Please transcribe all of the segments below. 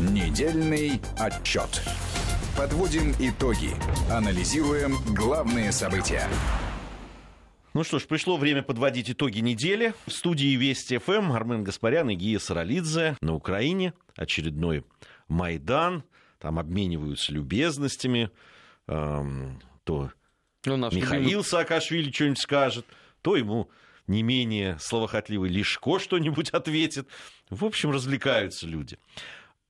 Недельный отчет. Подводим итоги. Анализируем главные события. Ну что ж, пришло время подводить итоги недели. В студии Вести ФМ Армен Гаспарян и Гия Саралидзе на Украине. Очередной Майдан. Там обмениваются любезностями. Эм, то ну, Михаил любимый... Саакашвили что-нибудь скажет, то ему не менее словохотливый Лешко что-нибудь ответит. В общем, развлекаются люди.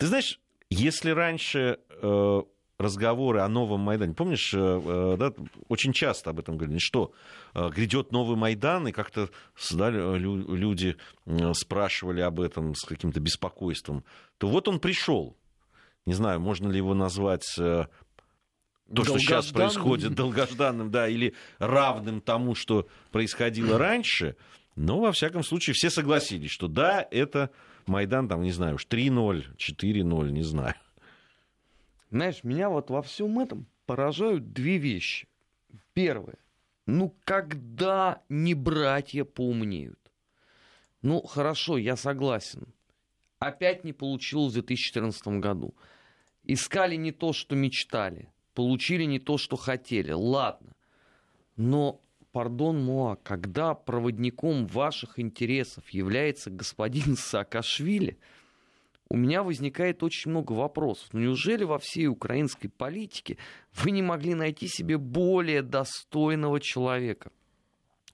Ты знаешь, если раньше э, разговоры о новом Майдане. Помнишь, э, э, да, очень часто об этом говорили, что э, грядет новый Майдан, и как-то да, люди спрашивали об этом с каким-то беспокойством. То вот он пришел. Не знаю, можно ли его назвать то, что сейчас происходит, долгожданным, да, или равным тому, что происходило раньше. Но, во всяком случае, все согласились, что да, это Майдан, там, не знаю уж, 3-0, 4-0, не знаю. Знаешь, меня вот во всем этом поражают две вещи. Первое. Ну, когда не братья поумнеют? Ну, хорошо, я согласен. Опять не получилось в 2014 году. Искали не то, что мечтали. Получили не то, что хотели. Ладно. Но, пардон, Моа, когда проводником ваших интересов является господин Саакашвили – у меня возникает очень много вопросов. Ну, неужели во всей украинской политике вы не могли найти себе более достойного человека?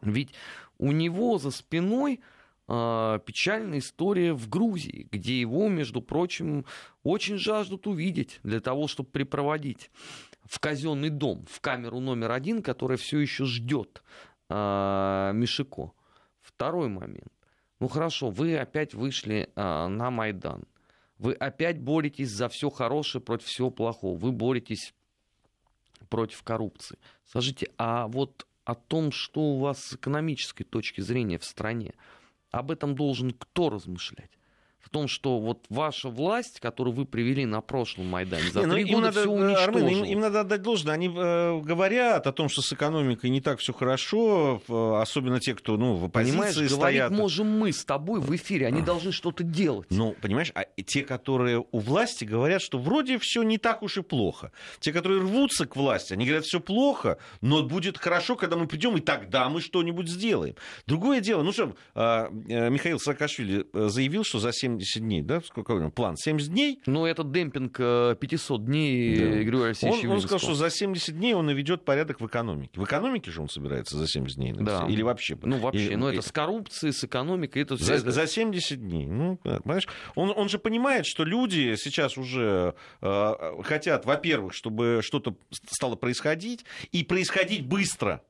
Ведь у него за спиной э, печальная история в Грузии, где его, между прочим, очень жаждут увидеть для того, чтобы припроводить в казенный дом, в камеру номер один, которая все еще ждет э, Мишико. Второй момент. Ну хорошо, вы опять вышли э, на Майдан. Вы опять боретесь за все хорошее против всего плохого. Вы боретесь против коррупции. Скажите, а вот о том, что у вас с экономической точки зрения в стране, об этом должен кто размышлять? В том, что вот ваша власть, которую вы привели на прошлом Майдане, за три ну, года надо, все уничтожила. Армен, им, им надо отдать должное. Они э, говорят о том, что с экономикой не так все хорошо, э, особенно те, кто ну, в оппозиции понимаешь, стоят. говорить можем мы с тобой в эфире, они должны что-то делать. Ну, понимаешь, а те, которые у власти, говорят, что вроде все не так уж и плохо. Те, которые рвутся к власти, они говорят, все плохо, но будет хорошо, когда мы придем, и тогда мы что-нибудь сделаем. Другое дело, ну что, э, э Михаил Саакашвили э, заявил, что за 7 70 дней, да? Сколько план? 70 дней? Ну, это демпинг 500 э, дней, да. Григорий Алексеевич он, он сказал, что за 70 дней он наведет порядок в экономике. В экономике же он собирается за 70 дней навести? Да. Или вообще? Ну, вообще. И, ну, это с коррупцией, с экономикой. Это за, это... за 70 дней. Ну, понимаешь? Он, он же понимает, что люди сейчас уже э, хотят, во-первых, чтобы что-то стало происходить, и происходить быстро.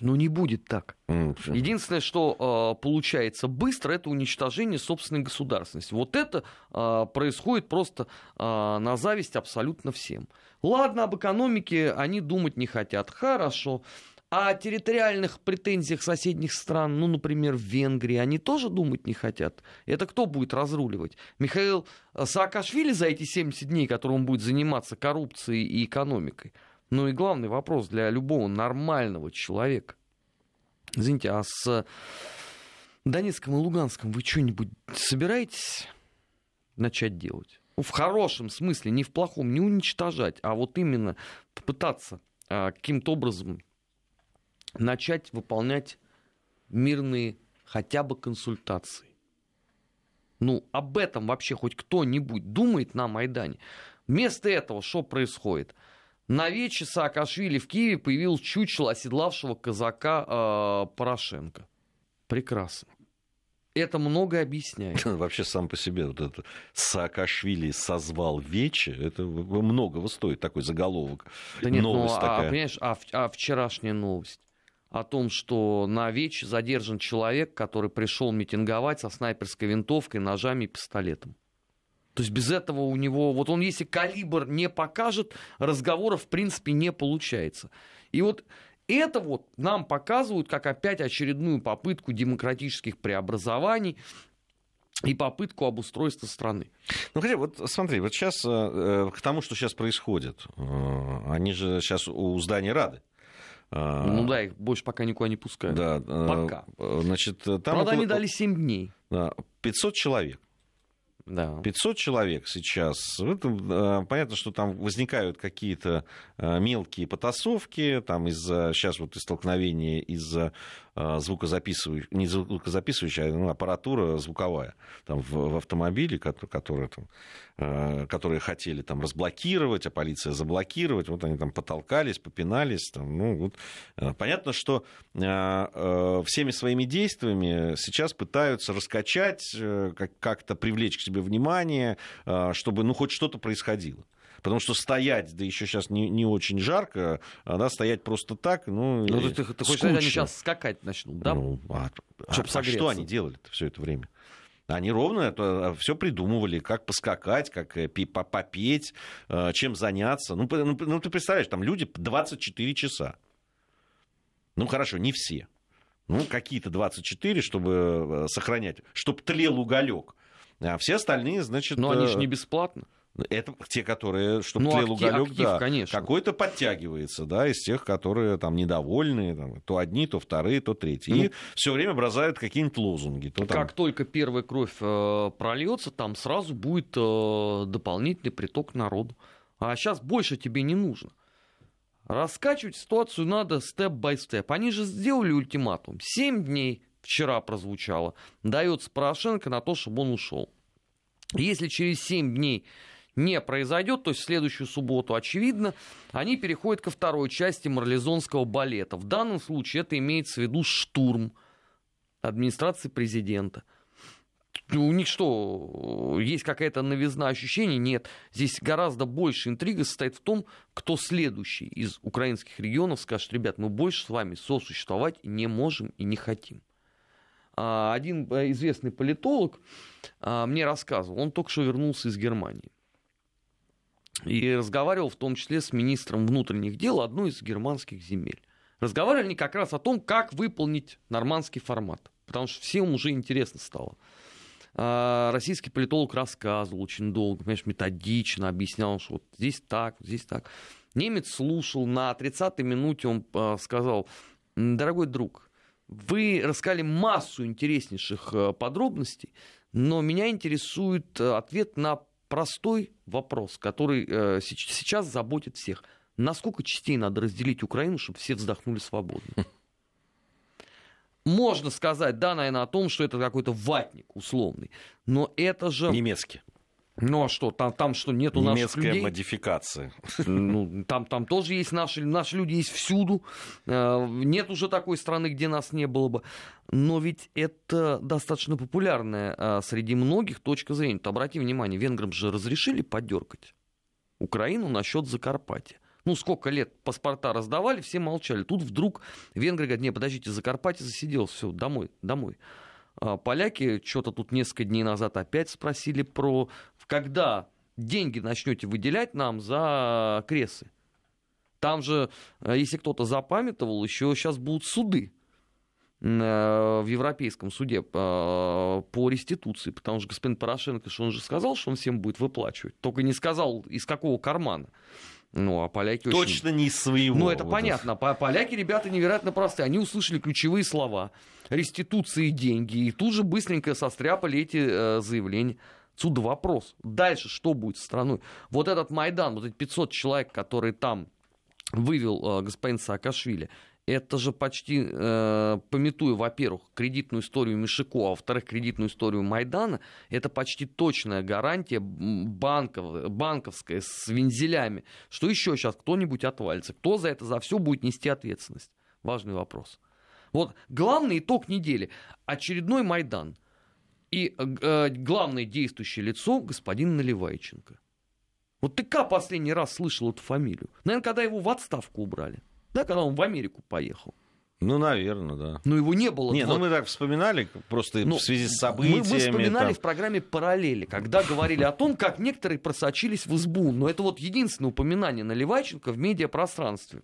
Ну, не будет так. Единственное, что э, получается быстро, это уничтожение собственной государственности. Вот это э, происходит просто э, на зависть абсолютно всем. Ладно, об экономике они думать не хотят. Хорошо. А о территориальных претензиях соседних стран, ну, например, в Венгрии, они тоже думать не хотят. Это кто будет разруливать? Михаил Саакашвили за эти 70 дней, которые он будет заниматься коррупцией и экономикой? Ну и главный вопрос для любого нормального человека. Извините, а с Донецком и Луганском вы что-нибудь собираетесь начать делать? Ну, в хорошем смысле, не в плохом, не уничтожать, а вот именно попытаться а, каким-то образом начать выполнять мирные хотя бы консультации. Ну, об этом вообще хоть кто-нибудь думает на Майдане. Вместо этого что происходит? На вече Саакашвили в Киеве появилось чучело оседлавшего казака э, Порошенко. Прекрасно. Это многое объясняет. Вообще сам по себе вот это Саакашвили созвал Вече, это многого стоит такой заголовок. Да нет, новость ну, такая. А, понимаешь, а, а вчерашняя новость о том, что на Вече задержан человек, который пришел митинговать со снайперской винтовкой, ножами и пистолетом. То есть без этого у него, вот он если калибр не покажет, разговора в принципе не получается. И вот это вот нам показывают как опять очередную попытку демократических преобразований и попытку обустройства страны. Ну, хотя, вот смотри, вот сейчас э, к тому, что сейчас происходит, э, они же сейчас у здания Рады. Ну да, их больше пока никуда не пускают. Да, э, пока. Значит, там Правда, около... они дали 7 дней. 500 человек. Да. 500 человек сейчас. В этом, э, понятно, что там возникают какие-то э, мелкие потасовки, там из-за, сейчас вот из столкновения из-за э, звукозаписывающей, не звукозаписывающей, а аппаратура звуковая там в, в автомобиле, которая там, которые хотели там разблокировать, а полиция заблокировать, вот они там потолкались, попинались. Там, ну, вот. Понятно, что всеми своими действиями сейчас пытаются раскачать, как-то привлечь к себе внимание, чтобы ну, хоть что-то происходило. Потому что стоять, да еще сейчас не, не очень жарко, а да, стоять просто так, ну, ну ты, ты, ты хочешь сказать, они сейчас скакать начнут, да? Ну, а, а, а что они делали все это время? Они ровно это а, все придумывали, как поскакать, как э, попеть, э, чем заняться. Ну, ну, ну, ты представляешь, там люди 24 часа. Ну, хорошо, не все. Ну, какие-то 24, чтобы э, сохранять, чтобы тлел уголек. А все остальные, значит... Но они же не бесплатно. Это те, которые, чтобы ну, тлел актив, уголек, актив, да, конечно. какой-то подтягивается, да, из тех, которые там недовольны, там, то одни, то вторые, то третьи. Ну, и все время бросают какие-нибудь лозунги. То, там... Как только первая кровь э, прольется, там сразу будет э, дополнительный приток народу. А сейчас больше тебе не нужно. Раскачивать ситуацию надо степ-бай-степ. Они же сделали ультиматум. Семь дней вчера прозвучало. Дается Порошенко на то, чтобы он ушел. Если через семь дней не произойдет, то есть в следующую субботу, очевидно, они переходят ко второй части марлезонского балета. В данном случае это имеется в виду штурм администрации президента. У них что, есть какая-то новизна ощущений? Нет. Здесь гораздо больше интрига состоит в том, кто следующий из украинских регионов скажет, ребят, мы больше с вами сосуществовать не можем и не хотим. А, один э, известный политолог а, мне рассказывал, он только что вернулся из Германии. И разговаривал в том числе с министром внутренних дел одной из германских земель. Разговаривали они как раз о том, как выполнить нормандский формат. Потому что всем уже интересно стало. А, российский политолог рассказывал очень долго, понимаешь, методично объяснял, что вот здесь так, вот здесь так. Немец слушал, на 30-й минуте он а, сказал, дорогой друг, вы рассказали массу интереснейших а, подробностей, но меня интересует ответ на простой вопрос, который э, сейчас заботит всех. Насколько частей надо разделить Украину, чтобы все вздохнули свободно? Можно сказать, да, наверное, о том, что это какой-то ватник условный. Но это же... Немецкий. Ну а что, там, там что, нету Немецкая наших людей? модификация. Ну, там, там тоже есть наши, наши люди, есть всюду. Э, нет уже такой страны, где нас не было бы. Но ведь это достаточно популярная э, среди многих точка зрения. То обрати внимание, венграм же разрешили подергать Украину насчет Закарпатья. Ну, сколько лет паспорта раздавали, все молчали. Тут вдруг венгры говорят, не, подождите, Закарпатье засиделось, все, домой, домой. А поляки что-то тут несколько дней назад опять спросили про когда деньги начнете выделять нам за крессы. Там же, э, если кто-то запамятовал, еще сейчас будут суды э, в Европейском суде э, по реституции, потому что господин Порошенко, что он же сказал, что он всем будет выплачивать, только не сказал, из какого кармана. Ну, а поляки Точно очень... не своего. Ну, это вот понятно. Это. Поляки, ребята, невероятно простые. Они услышали ключевые слова. Реституции деньги. И тут же быстренько состряпали эти э, заявления. Отсюда вопрос. Дальше что будет с страной? Вот этот Майдан, вот эти 500 человек, которые там вывел э, господин Саакашвили, это же почти, э, пометуя, во-первых, кредитную историю Мишико, а во-вторых, кредитную историю Майдана, это почти точная гарантия банков, банковская с вензелями, что еще сейчас кто-нибудь отвалится. Кто за это, за все будет нести ответственность? Важный вопрос. Вот главный итог недели. Очередной Майдан. И э, главное действующее лицо господин Наливайченко. Вот ты как последний раз слышал эту фамилию? Наверное, когда его в отставку убрали. Да, когда он в Америку поехал. Ну, наверное, да. Но его не было. Не, ну мы так вспоминали, просто ну, в связи с событиями. Мы, мы вспоминали там... в программе «Параллели», когда говорили о том, как некоторые просочились в избу. Но это вот единственное упоминание Наливайченко в медиапространстве.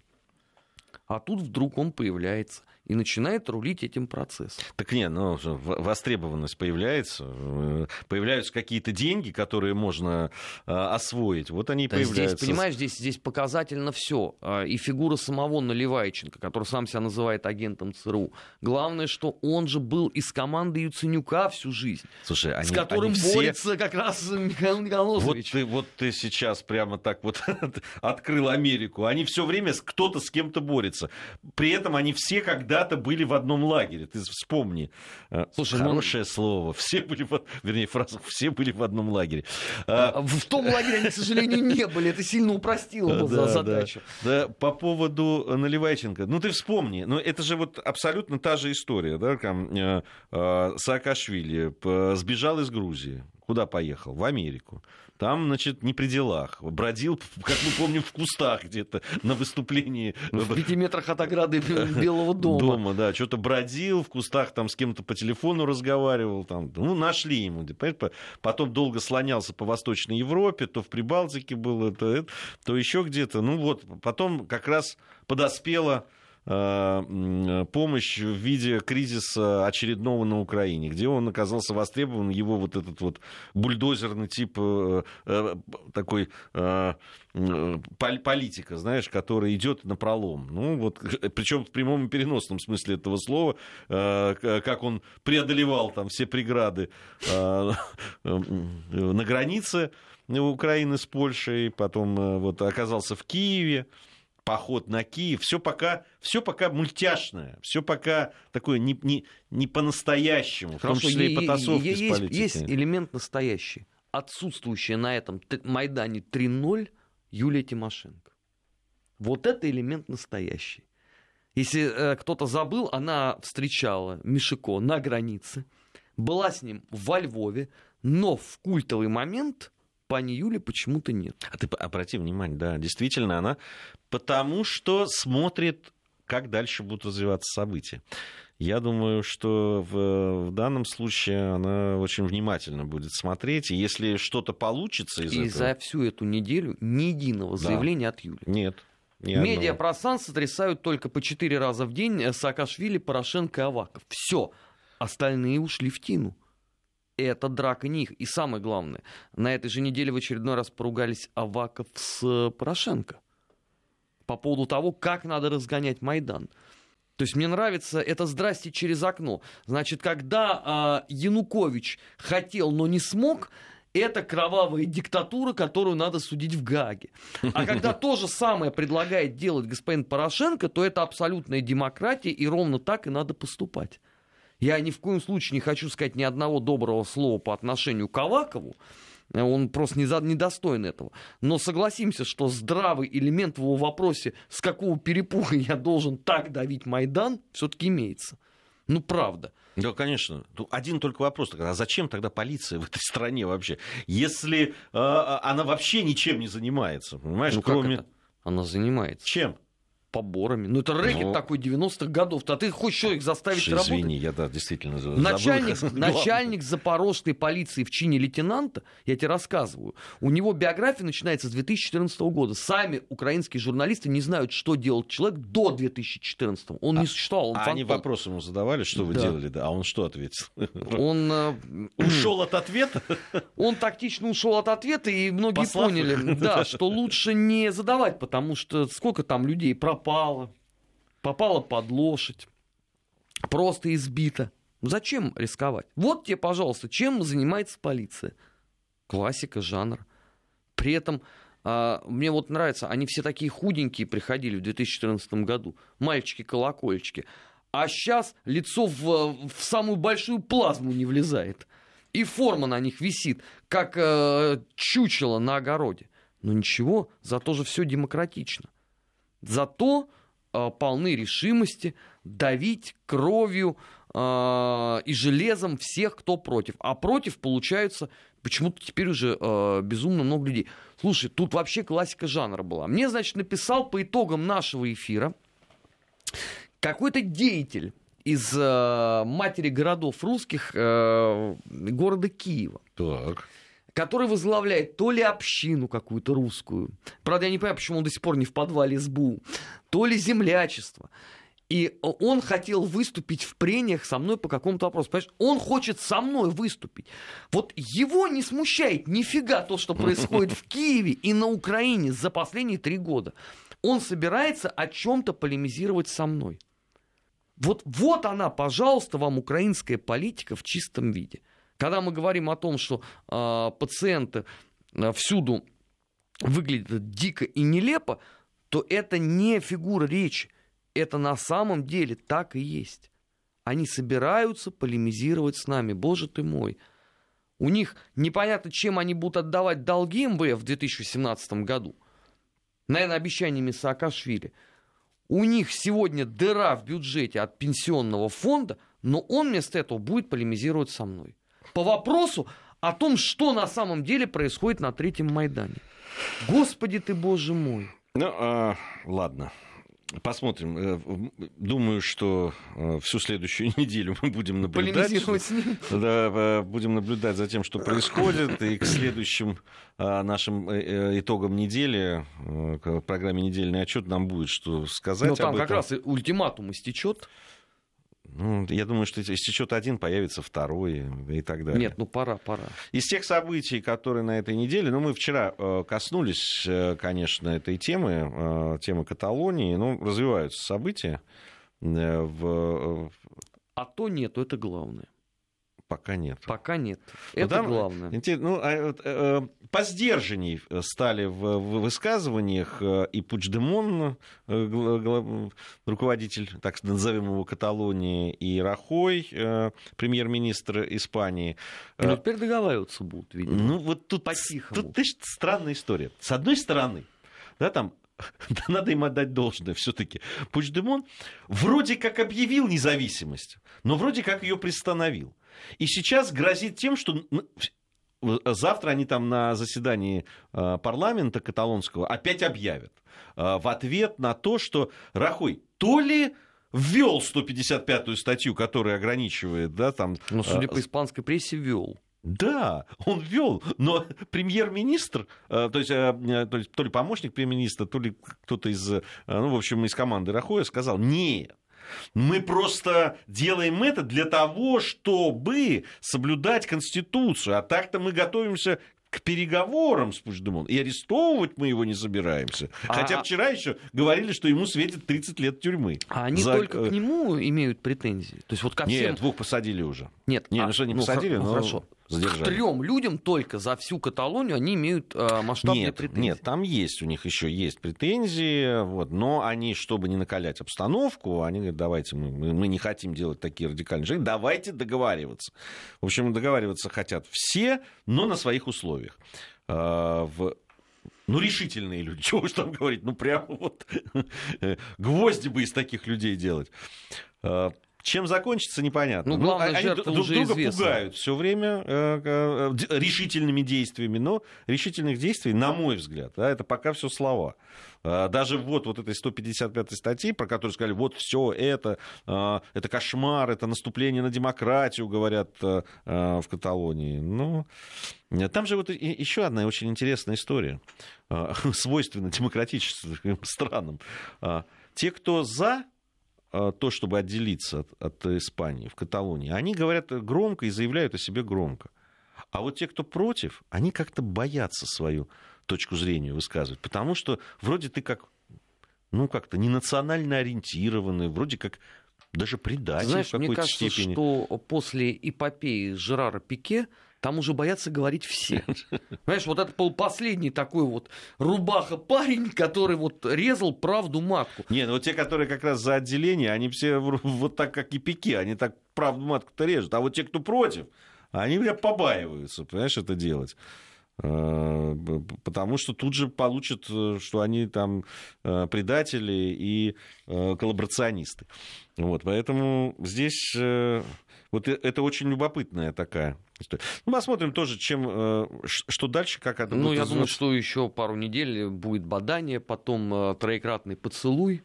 А тут вдруг он появляется и начинает рулить этим процессом. Так нет, ну, востребованность появляется, э, появляются какие-то деньги, которые можно э, освоить, вот они и появляются. Здесь, понимаешь, здесь, здесь показательно все. А, и фигура самого Наливайченко, который сам себя называет агентом ЦРУ. Главное, что он же был из команды Юценюка всю жизнь. Слушай, они, с которым они борется как раз Михаил Николаевич. Вот ты, вот ты сейчас прямо так вот открыл Америку. Они все время кто-то с кем-то борется. При этом они все когда когда-то были в одном лагере. Ты вспомни. Э, Слушай, ну, Хорошее ну... слово. Все были, в... вернее, фраза, все были в одном лагере. А, а в том лагере они, к сожалению, не были. Это сильно упростило да, задачу. Да. да, по поводу Наливайченко. Ну, ты вспомни. Ну, это же вот абсолютно та же история. Да? Там, э, э, Саакашвили сбежал из Грузии. Куда поехал? В Америку. Там, значит, не при делах. Бродил, как мы помним, в кустах где-то на выступлении. В пяти метрах от ограды Белого дома. Дома, да. Что-то бродил в кустах, там с кем-то по телефону разговаривал. Там. Ну, нашли ему. Потом долго слонялся по Восточной Европе, то в Прибалтике было, то, то еще где-то. Ну вот, потом как раз подоспела помощь в виде кризиса очередного на Украине, где он оказался востребован, его вот этот вот бульдозерный тип э, э, такой политика, знаешь, которая идет на пролом. Ну, вот, причем в прямом и переносном смысле этого слова, как он преодолевал там все преграды на границе Украины с Польшей, потом вот оказался в Киеве, поход на Киев, все пока, все пока мультяшное, все пока такое не, не, не по-настоящему, в том числе и потасовки есть, с политикой. Есть элемент настоящий. Отсутствующая на этом Майдане 3.0 Юлия Тимошенко. Вот это элемент настоящий. Если э, кто-то забыл, она встречала Мишико на границе, была с ним во Львове, но в культовый момент пани Юли почему-то нет. А ты обрати внимание, да, действительно, она потому что смотрит, как дальше будут развиваться события. Я думаю, что в, в данном случае она очень внимательно будет смотреть. И если что-то получится из и этого... И за всю эту неделю ни единого да. заявления от Юли. Нет. Медиапространство сотрясают только по четыре раза в день Саакашвили, Порошенко и Аваков. Все. Остальные ушли в тину это драка не их. И самое главное, на этой же неделе в очередной раз поругались Аваков с Порошенко по поводу того, как надо разгонять Майдан. То есть мне нравится это «здрасте через окно». Значит, когда э, Янукович хотел, но не смог, это кровавая диктатура, которую надо судить в Гааге. А когда то же самое предлагает делать господин Порошенко, то это абсолютная демократия, и ровно так и надо поступать. Я ни в коем случае не хочу сказать ни одного доброго слова по отношению к Авакову. Он просто не за, недостоин этого. Но согласимся, что здравый элемент в его вопросе, с какого перепуга я должен так давить Майдан, все-таки имеется. Ну, правда. Да, конечно. Один только вопрос. А зачем тогда полиция в этой стране вообще? Если э, она вообще ничем не занимается, понимаешь? Ну, кроме... Она занимается. Чем? Поборами. Ну, это рэкет ну, такой 90-х годов. А ты хочешь человек заставить извини, работать? Извини, я, да, действительно начальник, забыл. начальник запорожской полиции в чине лейтенанта, я тебе рассказываю, у него биография начинается с 2014 года. Сами украинские журналисты не знают, что делал человек до 2014. Он а, не существовал, он а они вопрос ему задавали, что вы да. делали, да, а он что ответил? Он э, ушел от ответа? Он тактично ушел от ответа, и многие Послав поняли, да, что лучше не задавать, потому что сколько там людей попала, попала под лошадь, просто избита. Зачем рисковать? Вот тебе, пожалуйста, чем занимается полиция. Классика жанра. При этом а, мне вот нравится, они все такие худенькие приходили в 2014 году. Мальчики-колокольчики. А сейчас лицо в, в самую большую плазму не влезает. И форма на них висит, как э, чучело на огороде. Но ничего, зато же все демократично. Зато э, полны решимости давить кровью э, и железом всех, кто против. А против, получается, почему-то теперь уже э, безумно много людей. Слушай, тут вообще классика жанра была. Мне, значит, написал по итогам нашего эфира какой-то деятель из э, матери городов русских э, города Киева. Так который возглавляет то ли общину какую-то русскую, правда, я не понимаю, почему он до сих пор не в подвале СБУ, то ли землячество. И он хотел выступить в прениях со мной по какому-то вопросу. Понимаешь, он хочет со мной выступить. Вот его не смущает нифига то, что происходит в Киеве и на Украине за последние три года. Он собирается о чем-то полемизировать со мной. Вот, вот она, пожалуйста, вам украинская политика в чистом виде. Когда мы говорим о том, что э, пациенты э, всюду выглядят дико и нелепо, то это не фигура речи это на самом деле так и есть. Они собираются полемизировать с нами. Боже ты мой. У них непонятно, чем они будут отдавать долги МВФ в 2017 году. Наверное, обещаниями Саакашвили. У них сегодня дыра в бюджете от пенсионного фонда, но он вместо этого будет полемизировать со мной. По вопросу о том, что на самом деле происходит на Третьем Майдане. Господи ты, боже мой. Ну, а, ладно. Посмотрим. Э, думаю, что э, всю следующую неделю мы будем наблюдать. с ним. Да, э, будем наблюдать за тем, что происходит. И к следующим нашим итогам недели, к программе «Недельный отчет» нам будет что сказать. Ну, там как раз ультиматум истечет. Ну, я думаю, что истечет один, появится второй и так далее. Нет, ну пора, пора. Из тех событий, которые на этой неделе, ну, мы вчера э, коснулись, э, конечно, этой темы, э, темы Каталонии, ну, развиваются события. В... А то нету, это главное. Пока нет. Пока нет. Ну, Это там, главное. Ну, а, э, посдержанней стали в, в высказываниях э, и Пучдемон, э, руководитель, так назовем его, Каталонии, и Рахой, э, премьер-министр Испании. Ну, теперь договариваться будут, видимо. Ну, вот тут, тут знаешь, странная история. С одной стороны, да, там надо им отдать должное все-таки. Пучдемон вроде как объявил независимость, но вроде как ее приостановил. И сейчас грозит тем, что завтра они там на заседании а, парламента каталонского опять объявят а, в ответ на то, что Рахой то ли ввел 155-ю статью, которая ограничивает, да, там... Ну, судя по испанской прессе, ввел. Да, он ввел, но премьер-министр, то есть то ли помощник премьер-министра, то ли кто-то из, ну, в общем, из команды Рахоя сказал, нет, мы просто делаем это для того, чтобы соблюдать Конституцию. А так-то мы готовимся к переговорам с Пучдемон. И арестовывать мы его не собираемся. А... Хотя вчера еще говорили, что ему светит 30 лет тюрьмы. А они за... только к нему имеют претензии? То есть вот ко всем... Нет, двух посадили уже. Нет, Нет а... ну что, не ну, посадили, ну, но... Хорошо. Задержали. К трем людям только за всю Каталонию они имеют э, масштабные нет, претензии. Нет, там есть, у них еще есть претензии, вот, но они, чтобы не накалять обстановку, они говорят, давайте, мы, мы не хотим делать такие радикальные шаги, давайте договариваться. В общем, договариваться хотят все, но на своих условиях. Э, в ну, решительные люди, чего уж там говорить, ну, прямо вот гвозди бы из таких людей делать. Э, чем закончится, непонятно. Ну, главное, ну, они друг друга известна. пугают все время э, э, решительными действиями, но решительных действий, на мой взгляд, да, это пока все слова. Э, даже вот, вот этой 155 статьи, про которую сказали, вот все это, э, это кошмар, это наступление на демократию, говорят э, в Каталонии. Ну, там же вот еще одна очень интересная история, э, свойственна демократическим странам. Э, те, кто за Э, то, чтобы отделиться от, от Испании в Каталонии, они говорят громко и заявляют о себе громко. А вот те, кто против, они как-то боятся свою точку зрения высказывать, потому что вроде ты как, ну как-то не национально ориентированный, вроде как даже предатель Знаешь, в какой-то мне кажется, степени. что после эпопеи Жерара Пике там уже боятся говорить все. Понимаешь, вот это был последний такой вот рубаха-парень, который вот резал правду матку. Не, ну те, которые как раз за отделение, они все вот так, как и пики, они так правду матку-то режут. А вот те, кто против, они меня побаиваются, понимаешь, это делать. Э, потому что тут же получат, э, что они там э, предатели и коллаборационисты. Вот, поэтому здесь вот это очень любопытная такая история. Ну, посмотрим тоже, чем, что дальше, как это Ну, будет я думаю, что еще пару недель будет бадание, потом троекратный поцелуй.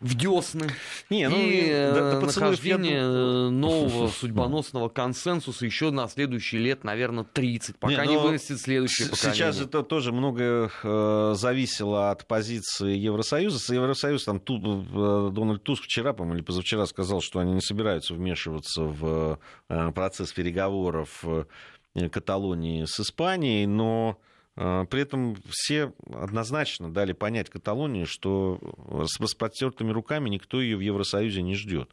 В десны Не, ну, и да э, поцелуев, я нахождение думаю- э, нового судьбоносного консенсуса еще на следующие лет, наверное, 30, пока Не, не ну, вырастет следующее С- поколение. Сейчас это тоже многое э, зависело от позиции Евросоюза. С Евросоюз, там, Ту- э, Дональд Туск вчера, по-моему, или позавчера сказал, что они не собираются вмешиваться в э, процесс переговоров э, Каталонии с Испанией, но э, при этом все однозначно дали понять Каталонии, что с распростертыми руками никто ее в Евросоюзе не ждет.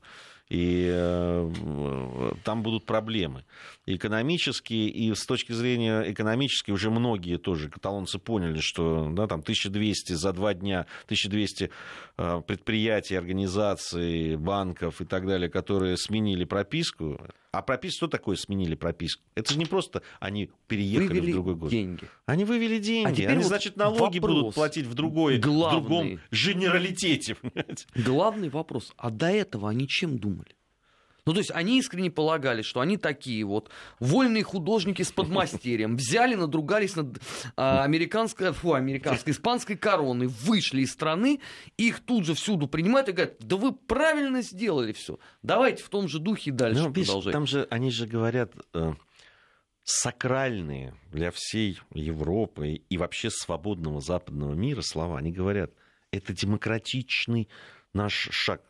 И э, э, там будут проблемы экономические, и с точки зрения экономической уже многие тоже каталонцы поняли, что да, там 1200 за два дня, 1200 э, предприятий, организаций, банков и так далее, которые сменили прописку. А прописку, что такое сменили прописку? Это же не просто они переехали Вывели в другой город. деньги. Они вывели деньги. А теперь они, вот значит, налоги вопрос будут платить в, другой, в главный. другом генералитете. Главный вопрос, а до этого они чем думали? Ну, то есть они искренне полагали, что они такие вот вольные художники с подмастерьем, взяли, надругались над а, американской, фу, американской, испанской короной, вышли из страны, их тут же всюду принимают и говорят, да вы правильно сделали все, давайте в том же духе и дальше Ну, видишь, продолжать. там же, они же говорят э, сакральные для всей Европы и вообще свободного западного мира слова. Они говорят, это демократичный наш шаг.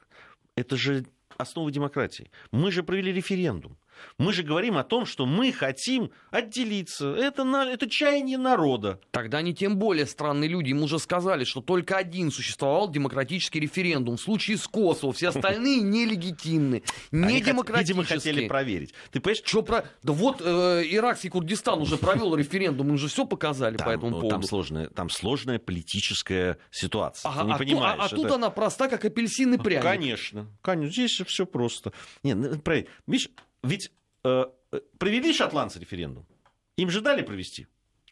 Это же основа демократии. Мы же провели референдум. Мы же говорим о том, что мы хотим отделиться. Это, на, это чаяние народа. Тогда они тем более странные люди. Им уже сказали, что только один существовал демократический референдум. В случае с Косово все остальные нелегитимны, не демократические. видимо, хотели проверить. Ты понимаешь, Чё про... Да вот э, иракский Курдистан уже провел референдум, им же все показали по там, этому ну, поводу. там, сложная, там сложная политическая ситуация. Ага, Ты не а, понимаешь. а- а тут это- она проста, как апельсин и пряник. Конечно, конечно, здесь все просто. Не, ну, про- видишь, ведь э, э, провели шотландцы референдум. Им же дали провести?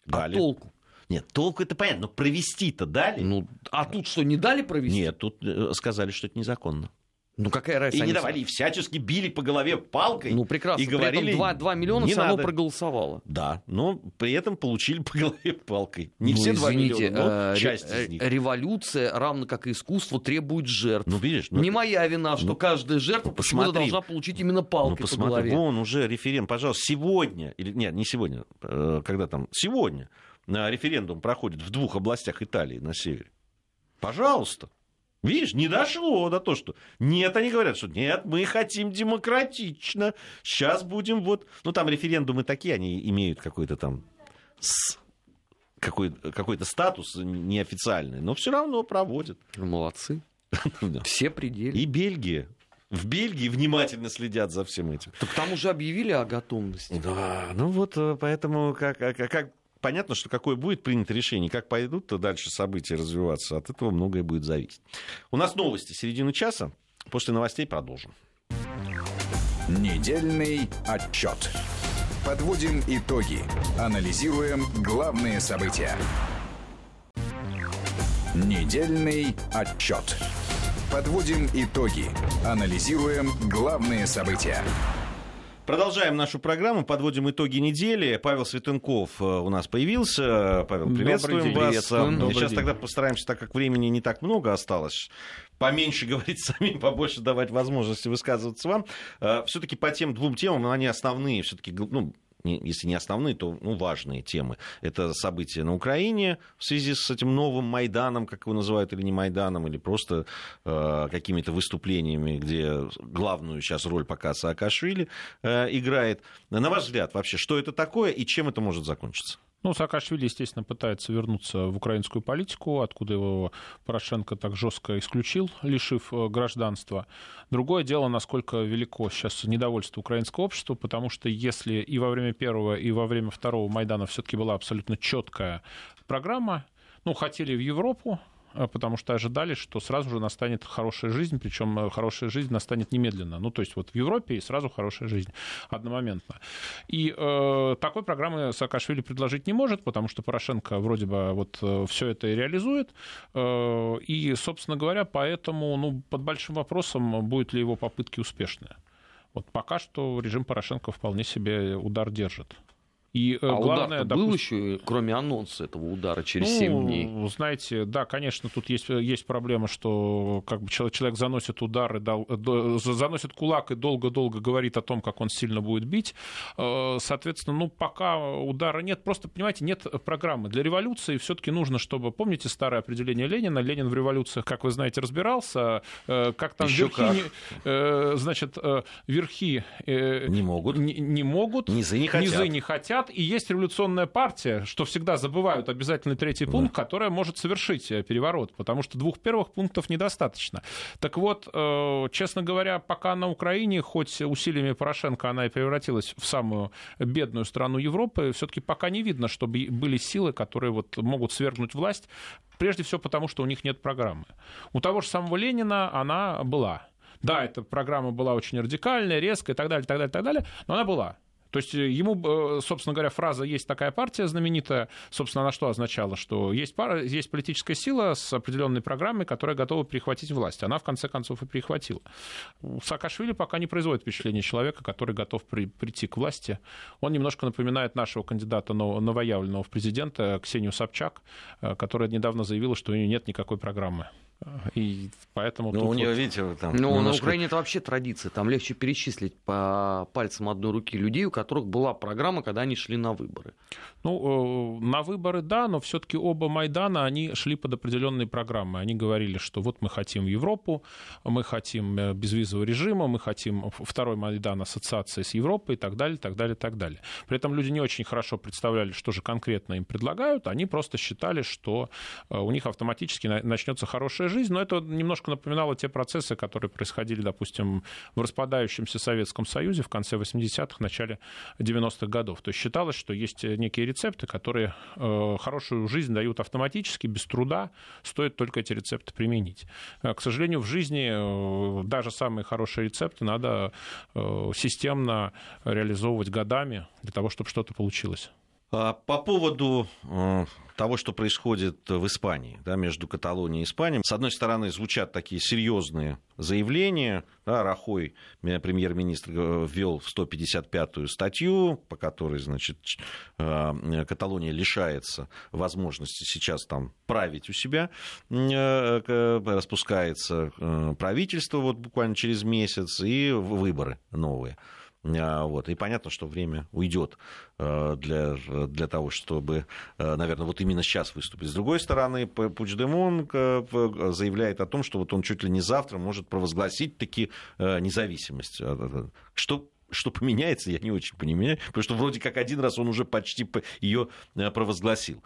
А Дали. толку? Нет, толку это понятно, но провести-то дали? Ну, а тут что, не дали провести? Нет, тут э, сказали, что это незаконно. Ну какая разница? И не давали, и всячески били по голове палкой. Ну прекрасно. И При говорили, этом 2, 2 миллиона все равно проголосовало. Да, но при этом получили по голове палкой. Не Ну, все 2 извините, миллиона, но э, часть из них. э, Революция, равно как и искусство, требует жертв. Ну, видишь, ну, не моя вина, что ну, каждая жертва почему-то посмотри. должна получить именно Ну, палкой по посмотри, голове. вон уже референдум, пожалуйста, сегодня, или нет, не сегодня, э, когда там, сегодня референдум проходит в двух областях Италии на севере. Пожалуйста. Видишь, не дошло до того, что... Нет, они говорят, что нет, мы хотим демократично. Сейчас будем вот... Ну, там референдумы такие, они имеют какой-то там... Какой, какой-то статус неофициальный, но все равно проводят. Молодцы. Все пределы. И Бельгия. В Бельгии внимательно следят за всем этим. Так там уже объявили о готовности. Да, ну вот э, поэтому как, как, как- понятно, что какое будет принято решение, как пойдут то дальше события развиваться, от этого многое будет зависеть. У нас новости середины часа. После новостей продолжим. Недельный отчет. Подводим итоги. Анализируем главные события. Недельный отчет. Подводим итоги. Анализируем главные события. Продолжаем нашу программу, подводим итоги недели. Павел Светенков э, у нас появился. Павел, Добрый приветствуем день. вас. Приветствуем. Э, Добрый Сейчас день. тогда постараемся, так как времени не так много осталось, поменьше говорить самим, побольше давать возможности высказываться вам. Все-таки по тем двум темам, они основные, все-таки, ну, если не основные, то ну, важные темы. Это события на Украине в связи с этим новым Майданом, как его называют, или не Майданом, или просто э, какими-то выступлениями, где главную сейчас роль пока Саакашвили э, играет. На ваш взгляд, вообще, что это такое и чем это может закончиться? Ну, Саакашвили, естественно, пытается вернуться в украинскую политику, откуда его Порошенко так жестко исключил, лишив э, гражданства. Другое дело, насколько велико сейчас недовольство украинского общества, потому что если и во время первого, и во время второго Майдана все-таки была абсолютно четкая программа, ну, хотели в Европу, потому что ожидали, что сразу же настанет хорошая жизнь, причем э, хорошая жизнь настанет немедленно. Ну, то есть вот в Европе и сразу хорошая жизнь одномоментно. И э, такой программы Саакашвили предложить не может, потому что Порошенко вроде бы вот все это и реализует. Э, и, собственно говоря, поэтому ну, под большим вопросом, будет ли его попытки успешны. Вот пока что режим Порошенко вполне себе удар держит. И а главное, удар допустим... был еще, кроме анонса этого удара через ну, 7 дней? Знаете, да, конечно, тут есть, есть проблема, что как бы человек, человек заносит удар, и дол, заносит кулак и долго-долго говорит о том, как он сильно будет бить. Соответственно, ну, пока удара нет, просто, понимаете, нет программы. Для революции все-таки нужно, чтобы, помните старое определение Ленина, Ленин в революциях, как вы знаете, разбирался, как там Еще верхи, как. значит, верхи не могут, не, не могут, низы не хотят. Низы не хотят. И есть революционная партия, что всегда забывают обязательный третий пункт, да. которая может совершить э, переворот, потому что двух первых пунктов недостаточно. Так вот, э, честно говоря, пока на Украине, хоть усилиями Порошенко она и превратилась в самую бедную страну Европы, все-таки пока не видно, чтобы были силы, которые вот могут свергнуть власть, прежде всего потому, что у них нет программы. У того же самого Ленина она была. Да, эта программа была очень радикальная, резкая и так далее, так далее, так далее, но она была. То есть э, ему, э, собственно говоря, фраза «есть такая партия знаменитая», собственно, она что означала? Что есть, пара, есть политическая сила с определенной программой, которая готова перехватить власть. Она, в конце концов, и перехватила. Саакашвили пока не производит впечатление человека, который готов при, прийти к власти. Он немножко напоминает нашего кандидата новоявленного в президента Ксению Собчак, э, которая недавно заявила, что у нее нет никакой программы. И поэтому ну, у нее, вот... видите, там Ну, немножко... на Украине это вообще традиция. Там легче перечислить по пальцам одной руки людей, у которых была программа, когда они шли на выборы. Ну, э, на выборы, да, но все-таки оба Майдана, они шли под определенные программы. Они говорили, что вот мы хотим Европу, мы хотим э, безвизового режима, мы хотим второй Майдан ассоциации с Европой и так далее, так далее, так далее. При этом люди не очень хорошо представляли, что же конкретно им предлагают. Они просто считали, что э, у них автоматически начнется хорошая хорошая жизнь, но это немножко напоминало те процессы, которые происходили, допустим, в распадающемся Советском Союзе в конце 80-х, начале 90-х годов. То есть считалось, что есть некие рецепты, которые э, хорошую жизнь дают автоматически, без труда, стоит только эти рецепты применить. Э, к сожалению, в жизни э, даже самые хорошие рецепты надо системно реализовывать годами для того, чтобы что-то получилось. По поводу э, того, что происходит в Испании, да, между Каталонией и Испанией. С одной стороны, звучат такие серьезные заявления. Да, Рахой, премьер-министр, э, ввел в 155-ю статью, по которой, значит, э, Каталония лишается возможности сейчас там править у себя. Распускается правительство вот буквально через месяц и выборы новые. А, вот. И понятно, что время уйдет э, для, для того, чтобы, э, наверное, вот именно сейчас выступить. С другой стороны, Пучдемон э, заявляет о том, что вот он чуть ли не завтра может провозгласить таки независимость. Что что поменяется, я не очень понимаю, потому что вроде как один раз он уже почти ее провозгласил.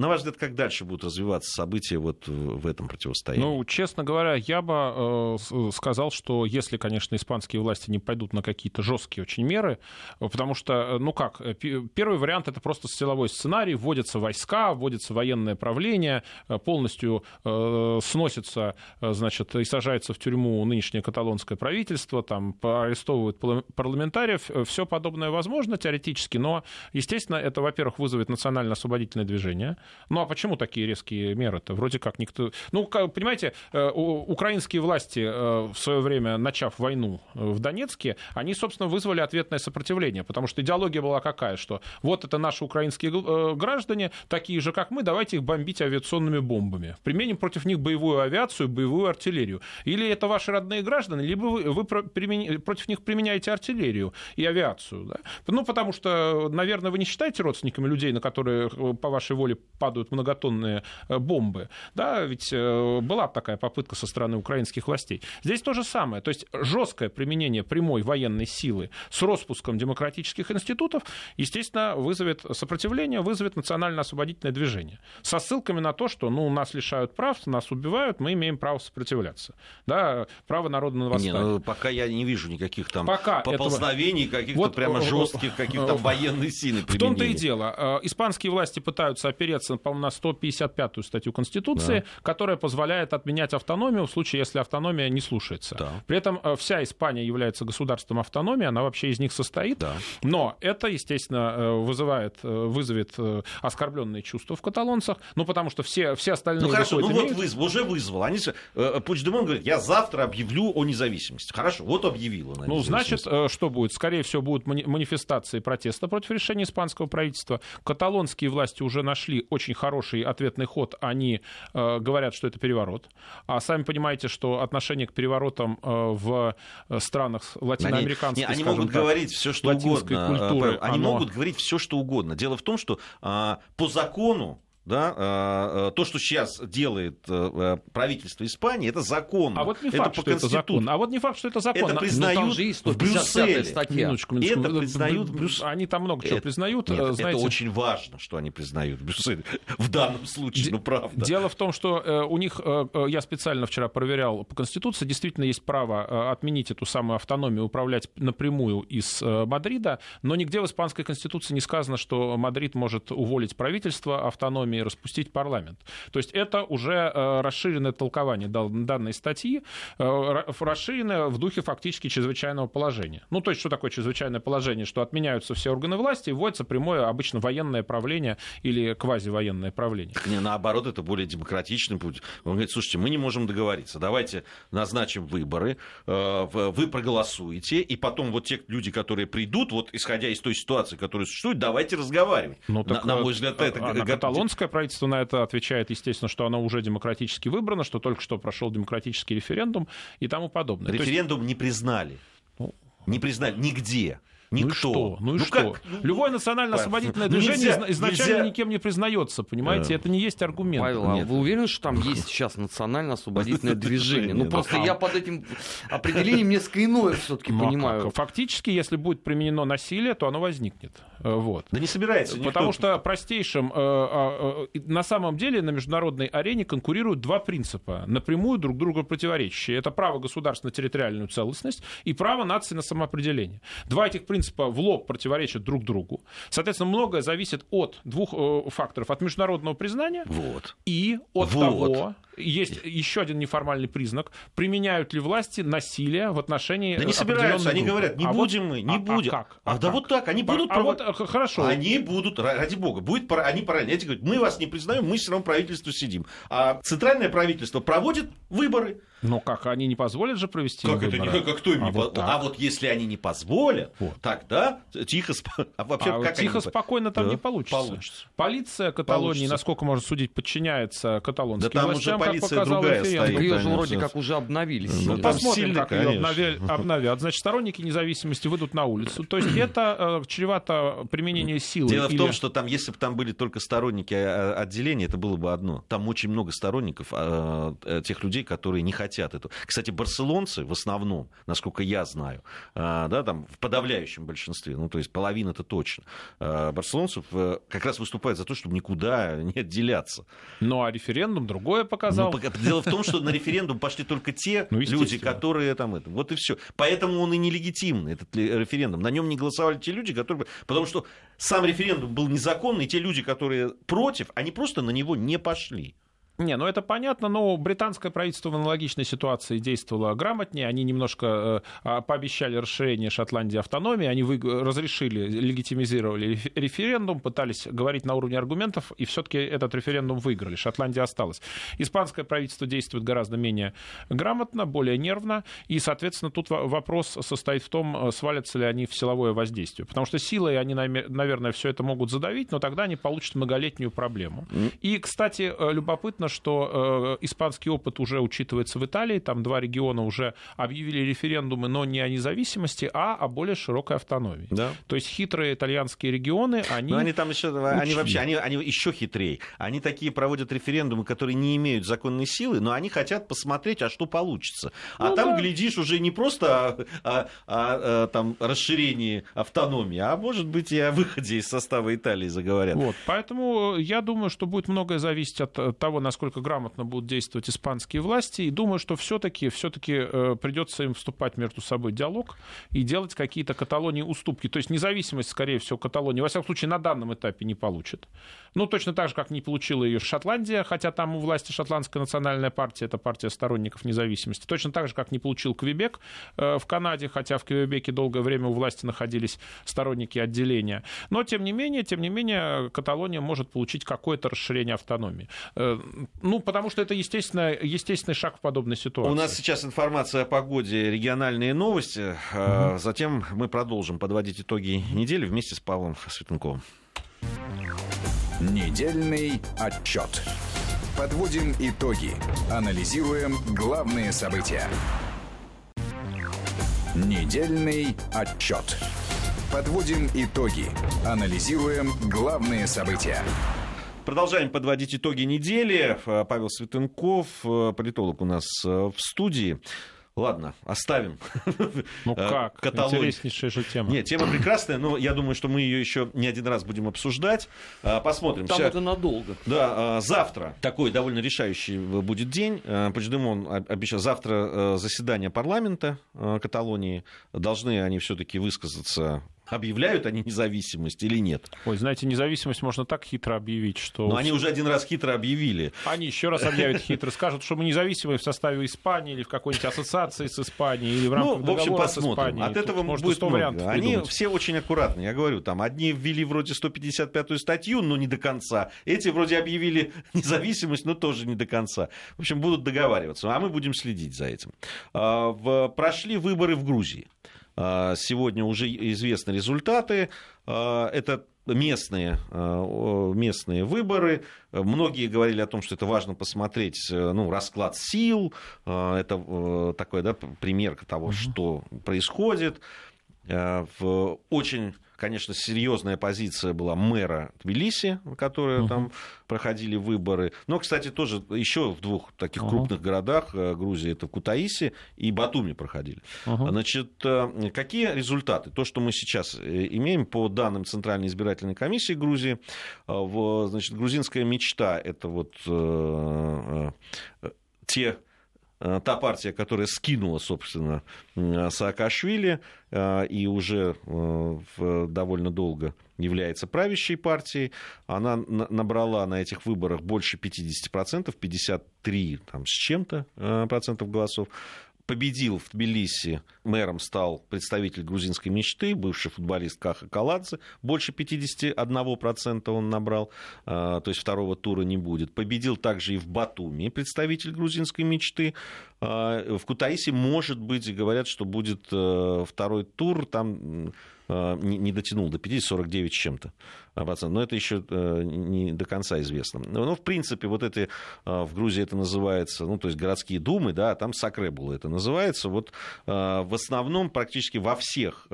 На ваш взгляд, как дальше будут развиваться события вот в этом противостоянии? Ну, честно говоря, я бы э, сказал, что если, конечно, испанские власти не пойдут на какие-то жесткие очень меры, потому что, э, ну как, э, первый вариант это просто силовой сценарий, вводятся войска, вводится военное правление, полностью сносится, значит, и сажается в тюрьму нынешнее каталонское правительство, там арестовывают парламентариев, все подобное возможно теоретически, но, естественно, это, во-первых, вызовет национально-освободительное движение, ну а почему такие резкие меры-то? Вроде как никто... Ну, понимаете, э, украинские власти э, в свое время, начав войну э, в Донецке, они, собственно, вызвали ответное сопротивление, потому что идеология была какая, что вот это наши украинские граждане, такие же, как мы, давайте их бомбить авиационными бомбами. Применим против них боевую авиацию, боевую артиллерию. Или это ваши родные граждане, либо вы, вы против них применяете артиллерию и авиацию. Да? Ну, потому что, наверное, вы не считаете родственниками людей, на которые по вашей воле падают многотонные э, бомбы. Да, ведь э, была такая попытка со стороны украинских властей. Здесь то же самое. То есть жесткое применение прямой военной силы с распуском демократических институтов, естественно, вызовет сопротивление, вызовет национально-освободительное движение. Со ссылками на то, что ну, нас лишают прав, нас убивают, мы имеем право сопротивляться. Да, право народа на восстание. Не, ну, пока я не вижу никаких там пока поползновений, этого... каких-то вот, прямо жестких, каких-то военных сил. В том-то и дело. Испанские власти пытаются опереться ссылается, по-моему, на 155-ю статью Конституции, да. которая позволяет отменять автономию в случае, если автономия не слушается. Да. При этом э, вся Испания является государством автономии, она вообще из них состоит. Да. Но это, естественно, э, вызывает, э, вызовет оскорбленные чувства в каталонцах, ну, потому что все, все остальные... Ну, хорошо, ну вот вызов, уже вызвал. Они, Пучдемон говорит, я завтра объявлю о независимости. Хорошо, вот объявил он Ну, значит, что будет? Скорее всего, будут манифестации протеста против решения испанского правительства. Каталонские власти уже нашли очень хороший ответный ход. Они э, говорят, что это переворот. А сами понимаете, что отношение к переворотам э, в странах латиноамериканской, они, не, они могут так, говорить все, что угодно. Культуры, они оно... могут говорить все, что угодно. Дело в том, что а, по закону да, а, а, то, что сейчас делает э, правительство Испании, это закон. А вот не факт, это что это закон. А вот не факт, что это закон. Это признают ну, же в Брюсселе. Статья. Минуточку, минуточку. Это признают Брюсселе. Они там много чего признают. Нет, знаете. Это очень важно, что они признают в Брюсселе. В данном случае, ну правда. Дело в том, что э, у них, э, я специально вчера проверял по Конституции, действительно есть право отменить эту самую автономию, управлять напрямую из Мадрида, но нигде в испанской Конституции не сказано, что Мадрид может уволить правительство автономии или распустить парламент. То есть это уже э, расширенное толкование данной статьи, э, расширенное в духе фактически чрезвычайного положения. Ну, то есть что такое чрезвычайное положение? Что отменяются все органы власти и вводится прямое, обычно военное правление или квазивоенное правление. Так не, наоборот, это более демократичный путь. Он говорит, слушайте, мы не можем договориться, давайте назначим выборы, э, вы проголосуете, и потом вот те люди, которые придут, вот исходя из той ситуации, которая существует, давайте разговаривать. Ну, так, на, на мой взгляд, это... А, каталонская Правительство на это отвечает, естественно, что оно уже демократически выбрано, что только что прошел демократический референдум и тому подобное. Референдум есть... не признали. Ну, не признали нигде. Никто. Ну и что? Ну и ну, что? Как? Ну, Любое национально-освободительное движение нельзя, изначально нельзя. никем не признается, понимаете? Да. Это не есть аргумент. Павел, а вы уверены, что там есть сейчас национально-освободительное движение? Ну просто я под этим определением несколько иное все-таки ну, а понимаю. Фактически, если будет применено насилие, то оно возникнет. Э, вот. Да не собирается Потому что простейшим... Э, э, на самом деле на международной арене конкурируют два принципа, напрямую друг другу противоречащие. Это право государства на территориальную целостность и право нации на самоопределение. Два этих принципа принципа в лоб противоречат друг другу. Соответственно, многое зависит от двух э, факторов. От международного признания вот. и от вот. того, есть еще один неформальный признак. Применяют ли власти насилие в отношении Да не собираются, они говорят, не а будем вот, мы, не а, будем. А, как? а, а да как? вот так, они будут... А, прово... вот, э, хорошо. Они будут, ради бога, будет, они параллельно говорят, мы вас не признаем, мы все равно правительство сидим. А центральное правительство проводит выборы. Но как, они не позволят же провести как выборы? Это, как, кто им а не вот по... А вот если они не позволят, вот. тогда тихо, а вообще, а как тихо они... спокойно там да? не получится. получится. Полиция Каталонии, получится. насколько можно судить, подчиняется каталонским да там властям, полиция другая стоит. Ее же вроде как уже обновили. Ну, посмотрим, как ее обновят, обновят. Значит, сторонники независимости выйдут на улицу. То есть это э, чревато применение силы. Дело или... в том, что там, если бы там были только сторонники а, а, отделения, это было бы одно. Там очень много сторонников а, э, тех людей, которые не хотят этого. Кстати, барселонцы в основном, насколько я знаю, да, там в подавляющем большинстве, ну то есть половина это точно, барселонцев э, как раз выступают за то, чтобы никуда не отделяться. Ну а референдум другое показал. Ну, Дело в том, что на референдум пошли только те ну, люди, которые там это. Вот и все. Поэтому он и нелегитимный, этот референдум. На нем не голосовали те люди, которые... Потому что сам референдум был незаконный, и те люди, которые против, они просто на него не пошли. Не, ну это понятно, но британское правительство в аналогичной ситуации действовало грамотнее. Они немножко э, пообещали расширение Шотландии автономии, они вы, разрешили, легитимизировали референдум, пытались говорить на уровне аргументов, и все-таки этот референдум выиграли. Шотландия осталась. Испанское правительство действует гораздо менее грамотно, более нервно, и, соответственно, тут вопрос состоит в том, э, свалятся ли они в силовое воздействие. Потому что силой они, наверное, все это могут задавить, но тогда они получат многолетнюю проблему. И, кстати, э, любопытно, что э, испанский опыт уже учитывается в Италии. Там два региона уже объявили референдумы, но не о независимости, а о более широкой автономии. Да. То есть хитрые итальянские регионы, они... Но они там еще, они вообще, они, они еще хитрее. Они такие проводят референдумы, которые не имеют законной силы, но они хотят посмотреть, а что получится. А ну, там, да. глядишь, уже не просто о, о, о, о там, расширении автономии, а может быть и о выходе из состава Италии заговорят. Вот, поэтому я думаю, что будет многое зависеть от того, насколько насколько грамотно будут действовать испанские власти, и думаю, что все-таки все придется им вступать между собой в диалог и делать какие-то Каталонии уступки. То есть независимость, скорее всего, Каталонии, во всяком случае, на данном этапе не получит. Ну, точно так же, как не получила ее Шотландия, хотя там у власти Шотландская национальная партия, это партия сторонников независимости. Точно так же, как не получил Квебек в Канаде, хотя в Квебеке долгое время у власти находились сторонники отделения. Но, тем не менее, тем не менее, Каталония может получить какое-то расширение автономии. Э, ну, потому что это естественно, естественный шаг в подобной ситуации. У нас сейчас информация о погоде, региональные новости. Угу. Затем мы продолжим подводить итоги недели вместе с Павлом Светенковым. Недельный отчет. Подводим итоги. Анализируем главные события. Недельный отчет. Подводим итоги. Анализируем главные события. Продолжаем подводить итоги недели. Павел Светенков, политолог у нас в студии. Ладно, оставим. Ну э, как? Каталонию. Интереснейшая же тема. Нет, тема прекрасная, но я думаю, что мы ее еще не один раз будем обсуждать. Э, посмотрим. Там Сейчас... это надолго. Да, э, завтра такой довольно решающий будет день. Пучдемон обещал завтра заседание парламента Каталонии. Должны они все-таки высказаться объявляют они независимость или нет. Ой, знаете, независимость можно так хитро объявить, что... Но они уже один раз хитро объявили. Они еще раз объявят хитро, скажут, что мы независимы в составе Испании или в какой-нибудь ассоциации с Испанией или в рамках ну, в общем, посмотрим. От этого Тут, будет много. Они все очень аккуратны. Я говорю, там одни ввели вроде 155-ю статью, но не до конца. Эти вроде объявили независимость, но тоже не до конца. В общем, будут договариваться. А мы будем следить за этим. А, прошли выборы в Грузии. А, сегодня уже известны результаты. А, это местные, а, местные выборы. Многие говорили о том, что это важно посмотреть ну, расклад сил. Это э, такой да, пример того, что происходит. В очень конечно, серьезная позиция была мэра Тбилиси, в которой uh-huh. там проходили выборы. Но, кстати, тоже еще в двух таких uh-huh. крупных городах э, Грузии, это Кутаиси и Батуми проходили. Uh-huh. Значит, э, какие результаты? То, что мы сейчас э, имеем по данным Центральной избирательной комиссии Грузии, значит, грузинская мечта, это вот те та партия, которая скинула, собственно, Саакашвили э, и уже э, довольно долго является правящей партией, она набрала на этих выборах больше 50%, 53 там, с чем-то процентов голосов победил в Тбилиси, мэром стал представитель грузинской мечты, бывший футболист Каха Каладзе, больше 51% он набрал, а, то есть второго тура не будет. Победил также и в Батуми представитель грузинской мечты. А, в Кутаиси, может быть, говорят, что будет э, второй тур, там не дотянул до 50, 49 с чем-то процентов. Но это еще э, не до конца известно. Но, в принципе, вот это э, в Грузии это называется, ну, то есть городские думы, да, там Сакребула это называется. Вот в основном практически во всех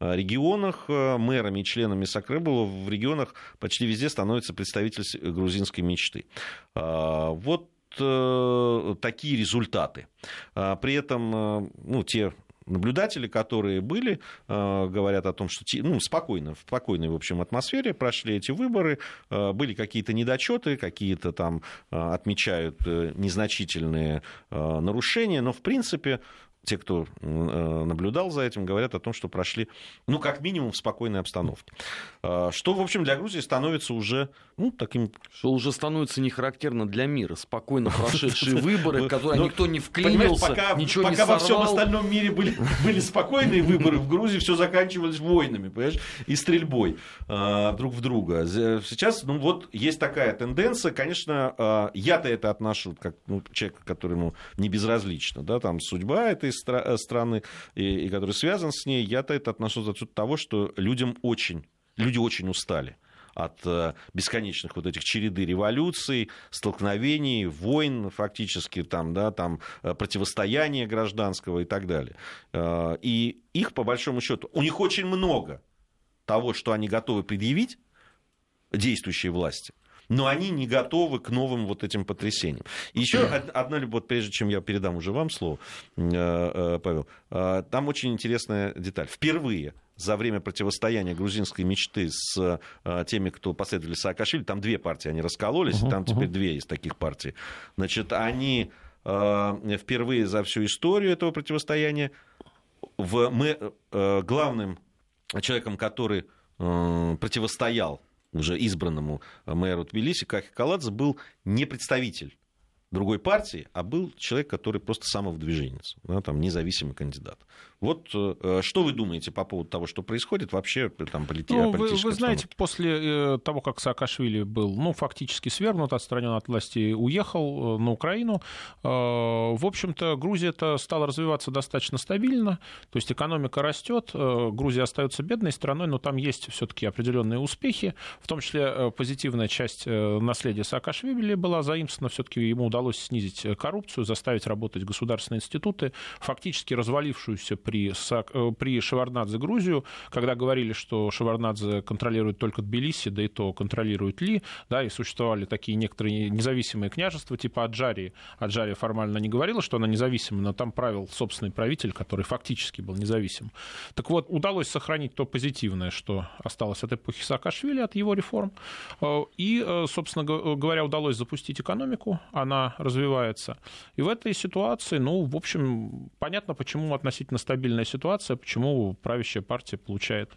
регионах мэрами и членами Сакребула в регионах почти везде становится представитель грузинской мечты. Вот такие результаты. При этом ну, те наблюдатели, которые были, э, говорят о том, что ну, спокойно, в спокойной, в общем, атмосфере прошли эти выборы, э, были какие-то недочеты, какие-то там э, отмечают незначительные нарушения, но, в принципе, те, кто э, наблюдал за этим, говорят о том, что прошли, ну, как минимум, в спокойной обстановке. А, что, в общем, для Грузии становится уже, ну, таким... Что уже становится не характерно для мира. Спокойно прошедшие выборы, в которые ну, никто не вклинился, ничего не Пока во всем остальном мире были, были спокойные выборы, в Грузии все заканчивалось войнами, понимаешь, и стрельбой а, друг в друга. Сейчас, ну, вот есть такая тенденция. Конечно, а, я-то это отношу, как ну, человек, которому не безразлично, да, там, судьба этой стра- э, страны, и, и который связан с ней, я-то это отношу за счет того, что людям очень, люди очень устали от э, бесконечных вот этих череды революций, столкновений, войн фактически, там, да, там, э, противостояния гражданского и так далее. И их, по большому счету, у них очень много того, что они готовы предъявить действующей власти но они не готовы к новым вот этим потрясениям. Еще одна, вот прежде чем я передам уже вам слово, э, э, Павел, э, там очень интересная деталь. Впервые за время противостояния грузинской мечты с теми, кто последовали Саакашвили, там две партии, они раскололись, uh-huh, там uh-huh. теперь две из таких партий. Значит, они впервые за всю историю этого противостояния в, мы, главным человеком, который противостоял уже избранному мэру Тбилиси, как Каладзе, был не представитель другой партии, а был человек, который просто самовдвиженец, да, там, независимый кандидат. Вот э, что вы думаете по поводу того, что происходит вообще там полити... ну, вы, вы знаете, после э, того, как Саакашвили был ну, фактически свергнут, отстранен от власти, уехал э, на Украину, в общем-то, Грузия-то стала развиваться достаточно стабильно, то есть экономика растет, Грузия остается бедной страной, но там есть все-таки определенные успехи, в том числе позитивная часть наследия Саакашвили была заимствована, все-таки ему удалось снизить коррупцию, заставить работать государственные институты, фактически развалившуюся при, э, при Шеварднадзе Грузию, когда говорили, что Шеварднадзе контролирует только Тбилиси, да и то контролирует Ли, да, и существовали такие некоторые независимые княжества, типа Аджарии. Аджария формально не говорила, что она независима, но там правил собственный правитель, который фактически был независим. Так вот, удалось сохранить то позитивное, что осталось от эпохи Саакашвили, от его реформ. Э, и, э, собственно говоря, удалось запустить экономику, она развивается. И в этой ситуации, ну, в общем, понятно, почему относительно стабильно стабильная ситуация, почему правящая партия получает,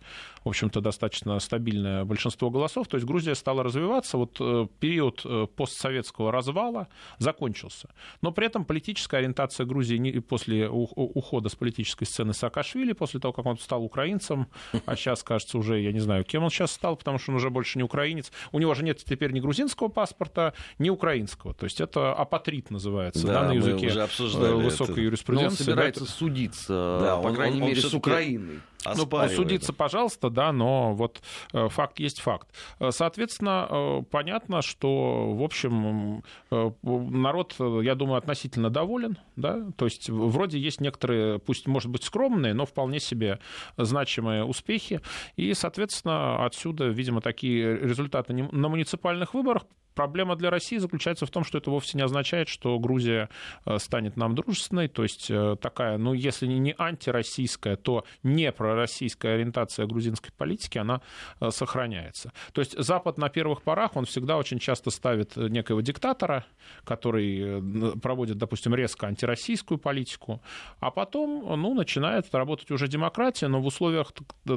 в общем-то, достаточно стабильное большинство голосов. То есть Грузия стала развиваться, вот э, период э, постсоветского развала закончился. Но при этом политическая ориентация Грузии после ухода с политической сцены Саакашвили, после того, как он стал украинцем, а сейчас, кажется, уже, я не знаю, кем он сейчас стал, потому что он уже больше не украинец. У него же нет теперь ни грузинского паспорта, ни украинского. То есть это апатрит называется да, да, на языке уже обсуждали высокой это. юриспруденции. Но он собирается да, судиться, да, по он, крайней он, мере, он с Украиной. Ну, судиться, пожалуйста, да, но вот э, факт есть факт. Э, соответственно, э, понятно, что, в общем, народ, я думаю, относительно доволен, да, то есть вроде есть некоторые, пусть, может быть, скромные, но вполне себе значимые успехи, и, соответственно, отсюда, видимо, такие результаты на муниципальных выборах Проблема для России заключается в том, что это вовсе не означает, что Грузия э, станет нам дружественной, то есть э, такая, ну, если не антироссийская, то не пророссийская ориентация грузинской политики, она э, сохраняется. То есть Запад на первых порах, он всегда очень часто ставит некого диктатора, который проводит, допустим, резко антироссийскую политику, а потом, ну, начинает работать уже демократия, но в условиях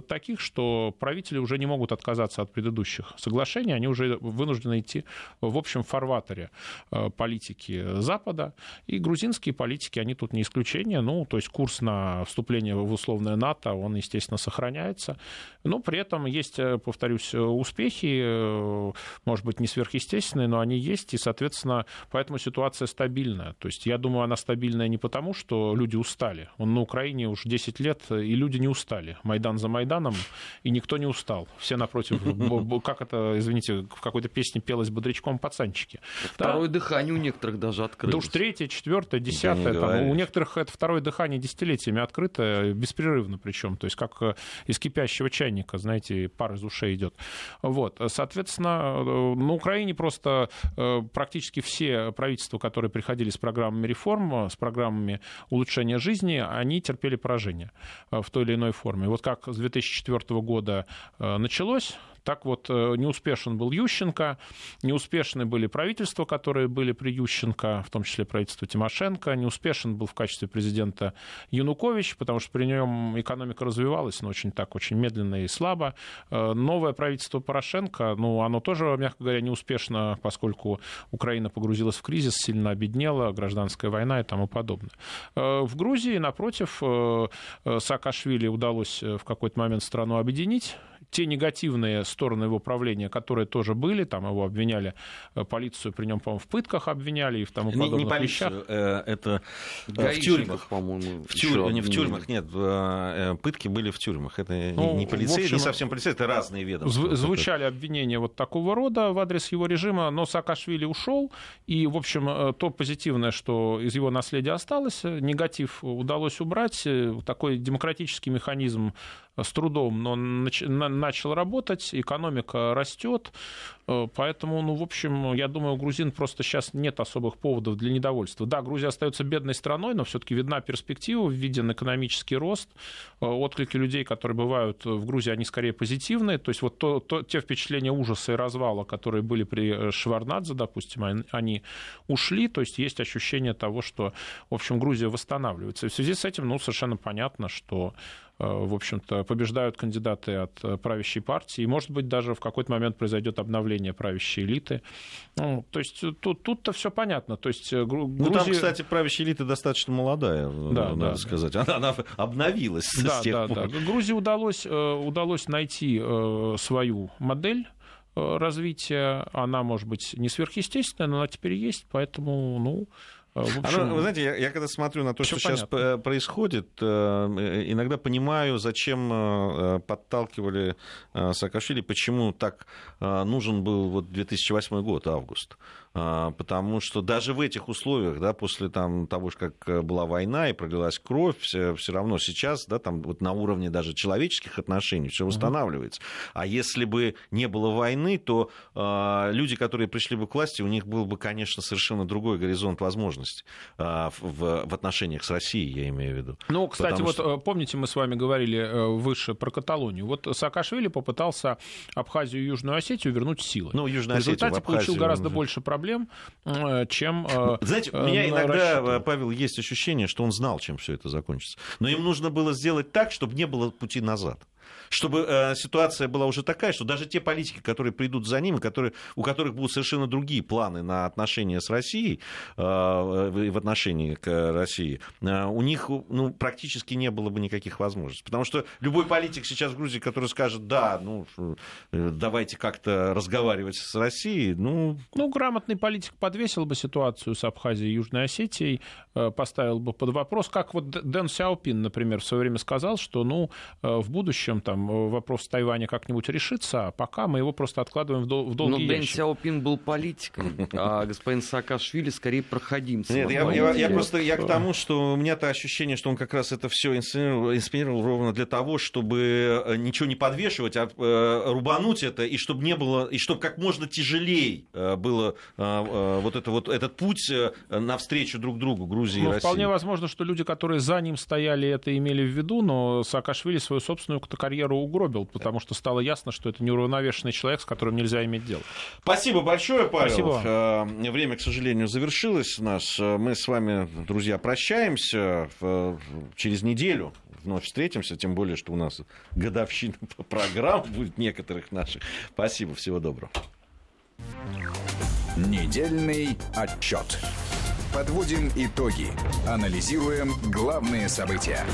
таких, что правители уже не могут отказаться от предыдущих соглашений, они уже вынуждены идти в общем фарватере э, политики Запада. И грузинские политики, они тут не исключение. Ну, то есть курс на вступление в условное НАТО, он, естественно, сохраняется. Но при этом есть, э, повторюсь, успехи, э, может быть, не сверхъестественные, но они есть. И, соответственно, поэтому ситуация стабильная. То есть я думаю, она стабильная не потому, что люди устали. Он на Украине уже 10 лет, и люди не устали. Майдан за Майданом, и никто не устал. Все напротив, как это, извините, в какой-то песне пелось бодрячком, старичком пацанчики. Второе да. дыхание у некоторых даже открыто. Да уж третье, четвертое, десятое. Там, у некоторых это второе дыхание десятилетиями открыто, беспрерывно причем. То есть как э, из кипящего чайника, знаете, пар из ушей идет. Вот. Соответственно, э, на Украине просто э, практически все правительства, которые приходили с программами реформ, с программами улучшения жизни, они терпели поражение в той или иной форме. Вот как с 2004 года началось, так вот, э, неуспешен был Ющенко, неуспешны были правительства, которые были при Ющенко, в том числе правительство Тимошенко, неуспешен был в качестве президента Янукович, потому что при нем экономика развивалась, но очень так, очень медленно и слабо. Э, новое правительство Порошенко, ну, оно тоже, мягко говоря, неуспешно, поскольку Украина погрузилась в кризис, сильно обеднела, гражданская война и тому подобное. Э, в Грузии, напротив, Саакашвили удалось в какой-то момент страну объединить, те негативные стороны его правления, которые тоже были, там его обвиняли, э, полицию при нем, по-моему, в пытках обвиняли и в тому подобных не, не полицию, вещах. Э, это э, в тюрьмах, по-моему. В тюрьмах, не в тюрьмах, нет, пытки были в тюрьмах. Это ну, не полицейские, общем, не совсем полицейские, это разные ведомства. Звучали обвинения вот такого рода в адрес его режима, но Саакашвили ушел, и, в общем, то позитивное, что из его наследия осталось, негатив удалось убрать, такой демократический механизм с трудом, но начал работать, экономика растет, э, поэтому, ну, в общем, я думаю, у грузин просто сейчас нет особых поводов для недовольства. Да, Грузия остается бедной страной, но все-таки видна перспектива, виден экономический рост, э, отклики людей, которые бывают в Грузии, они скорее позитивные, то есть вот то, то, те впечатления ужаса и развала, которые были при Шварнадзе, допустим, они ушли, то есть есть ощущение того, что, в общем, Грузия восстанавливается. И в связи с этим, ну, совершенно понятно, что Э, в общем-то, побеждают кандидаты от э, правящей партии, и, может быть, даже в какой-то момент произойдет обновление правящей элиты. Ну, то есть тут, тут-то все понятно. То есть, Грузия... Ну, там, кстати, правящая элита достаточно молодая, да, надо да, сказать. Она, она обновилась да, с тех да, пор. Да. Грузии удалось, удалось найти свою модель развития. Она, может быть, не сверхъестественная, но она теперь есть, поэтому, ну, а, общем... Оно, вы знаете, я, я когда смотрю на то, что понятно. сейчас происходит, э, иногда понимаю, зачем э, подталкивали э, Саакашвили, почему так нужен был вот 2008 год, август. А, потому что даже в этих условиях, да, после там, того, как э, была война и пролилась кровь, все, все равно сейчас, да, там вот на уровне даже человеческих отношений все восстанавливается. Mm-hmm. А если бы не было войны, то э, люди, которые пришли бы к власти, у них был бы, конечно, совершенно другой горизонт возможностей э, в, в отношениях с Россией, я имею в виду. Ну, кстати, Потому вот что... Э, помните, мы с вами говорили э, выше про Каталонию. Вот Саакашвили попытался Абхазию и Южную Осетию вернуть силой. Ну, Южную Осетию, в результате Абхазию, получил гораздо больше проблем проблем, э, чем... Э, Знаете, у меня иногда, Павел, есть ощущение, что он знал, чем все это закончится. Но им нужно было сделать так, чтобы не было пути назад чтобы э, ситуация была уже такая, что даже те политики, которые придут за ним, которые, у которых будут совершенно другие планы на отношения с Россией, э, в отношении к России, э, у них ну, практически не было бы никаких возможностей. Потому что любой политик сейчас в Грузии, который скажет, да, ну, э, давайте как-то разговаривать с Россией, ну... Ну, грамотный политик подвесил бы ситуацию с Абхазией и Южной Осетией, э, поставил бы под вопрос, как вот Дэн Сяопин, например, в свое время сказал, что, ну, э, в будущем там там э, вопрос Тайваня как-нибудь решится, а пока мы его просто откладываем в, дол- в долгий Но ящик. Дэн Сяопин был политиком, а господин Саакашвили скорее проходимцем. Нет, я, я, я просто я к тому, что у меня-то ощущение, что он как раз это все инсценировал, инсценировал ровно для того, чтобы э, ничего не подвешивать, а э, рубануть это, и чтобы не было, и чтобы как можно тяжелее было вот, это, вот этот путь навстречу друг другу Грузии ну, и России. Вполне возможно, что люди, которые за ним стояли, это имели в виду, но Саакашвили свою собственную карьеру карьеру угробил, потому что стало ясно, что это неуравновешенный человек, с которым нельзя иметь дело. Спасибо большое, Павел. Спасибо. Э, время, к сожалению, завершилось у нас. Э, мы с вами, друзья, прощаемся через неделю вновь встретимся, тем более, что у нас годовщина программ будет некоторых наших. Спасибо, всего доброго. Недельный отчет. Подводим итоги. Анализируем главные события.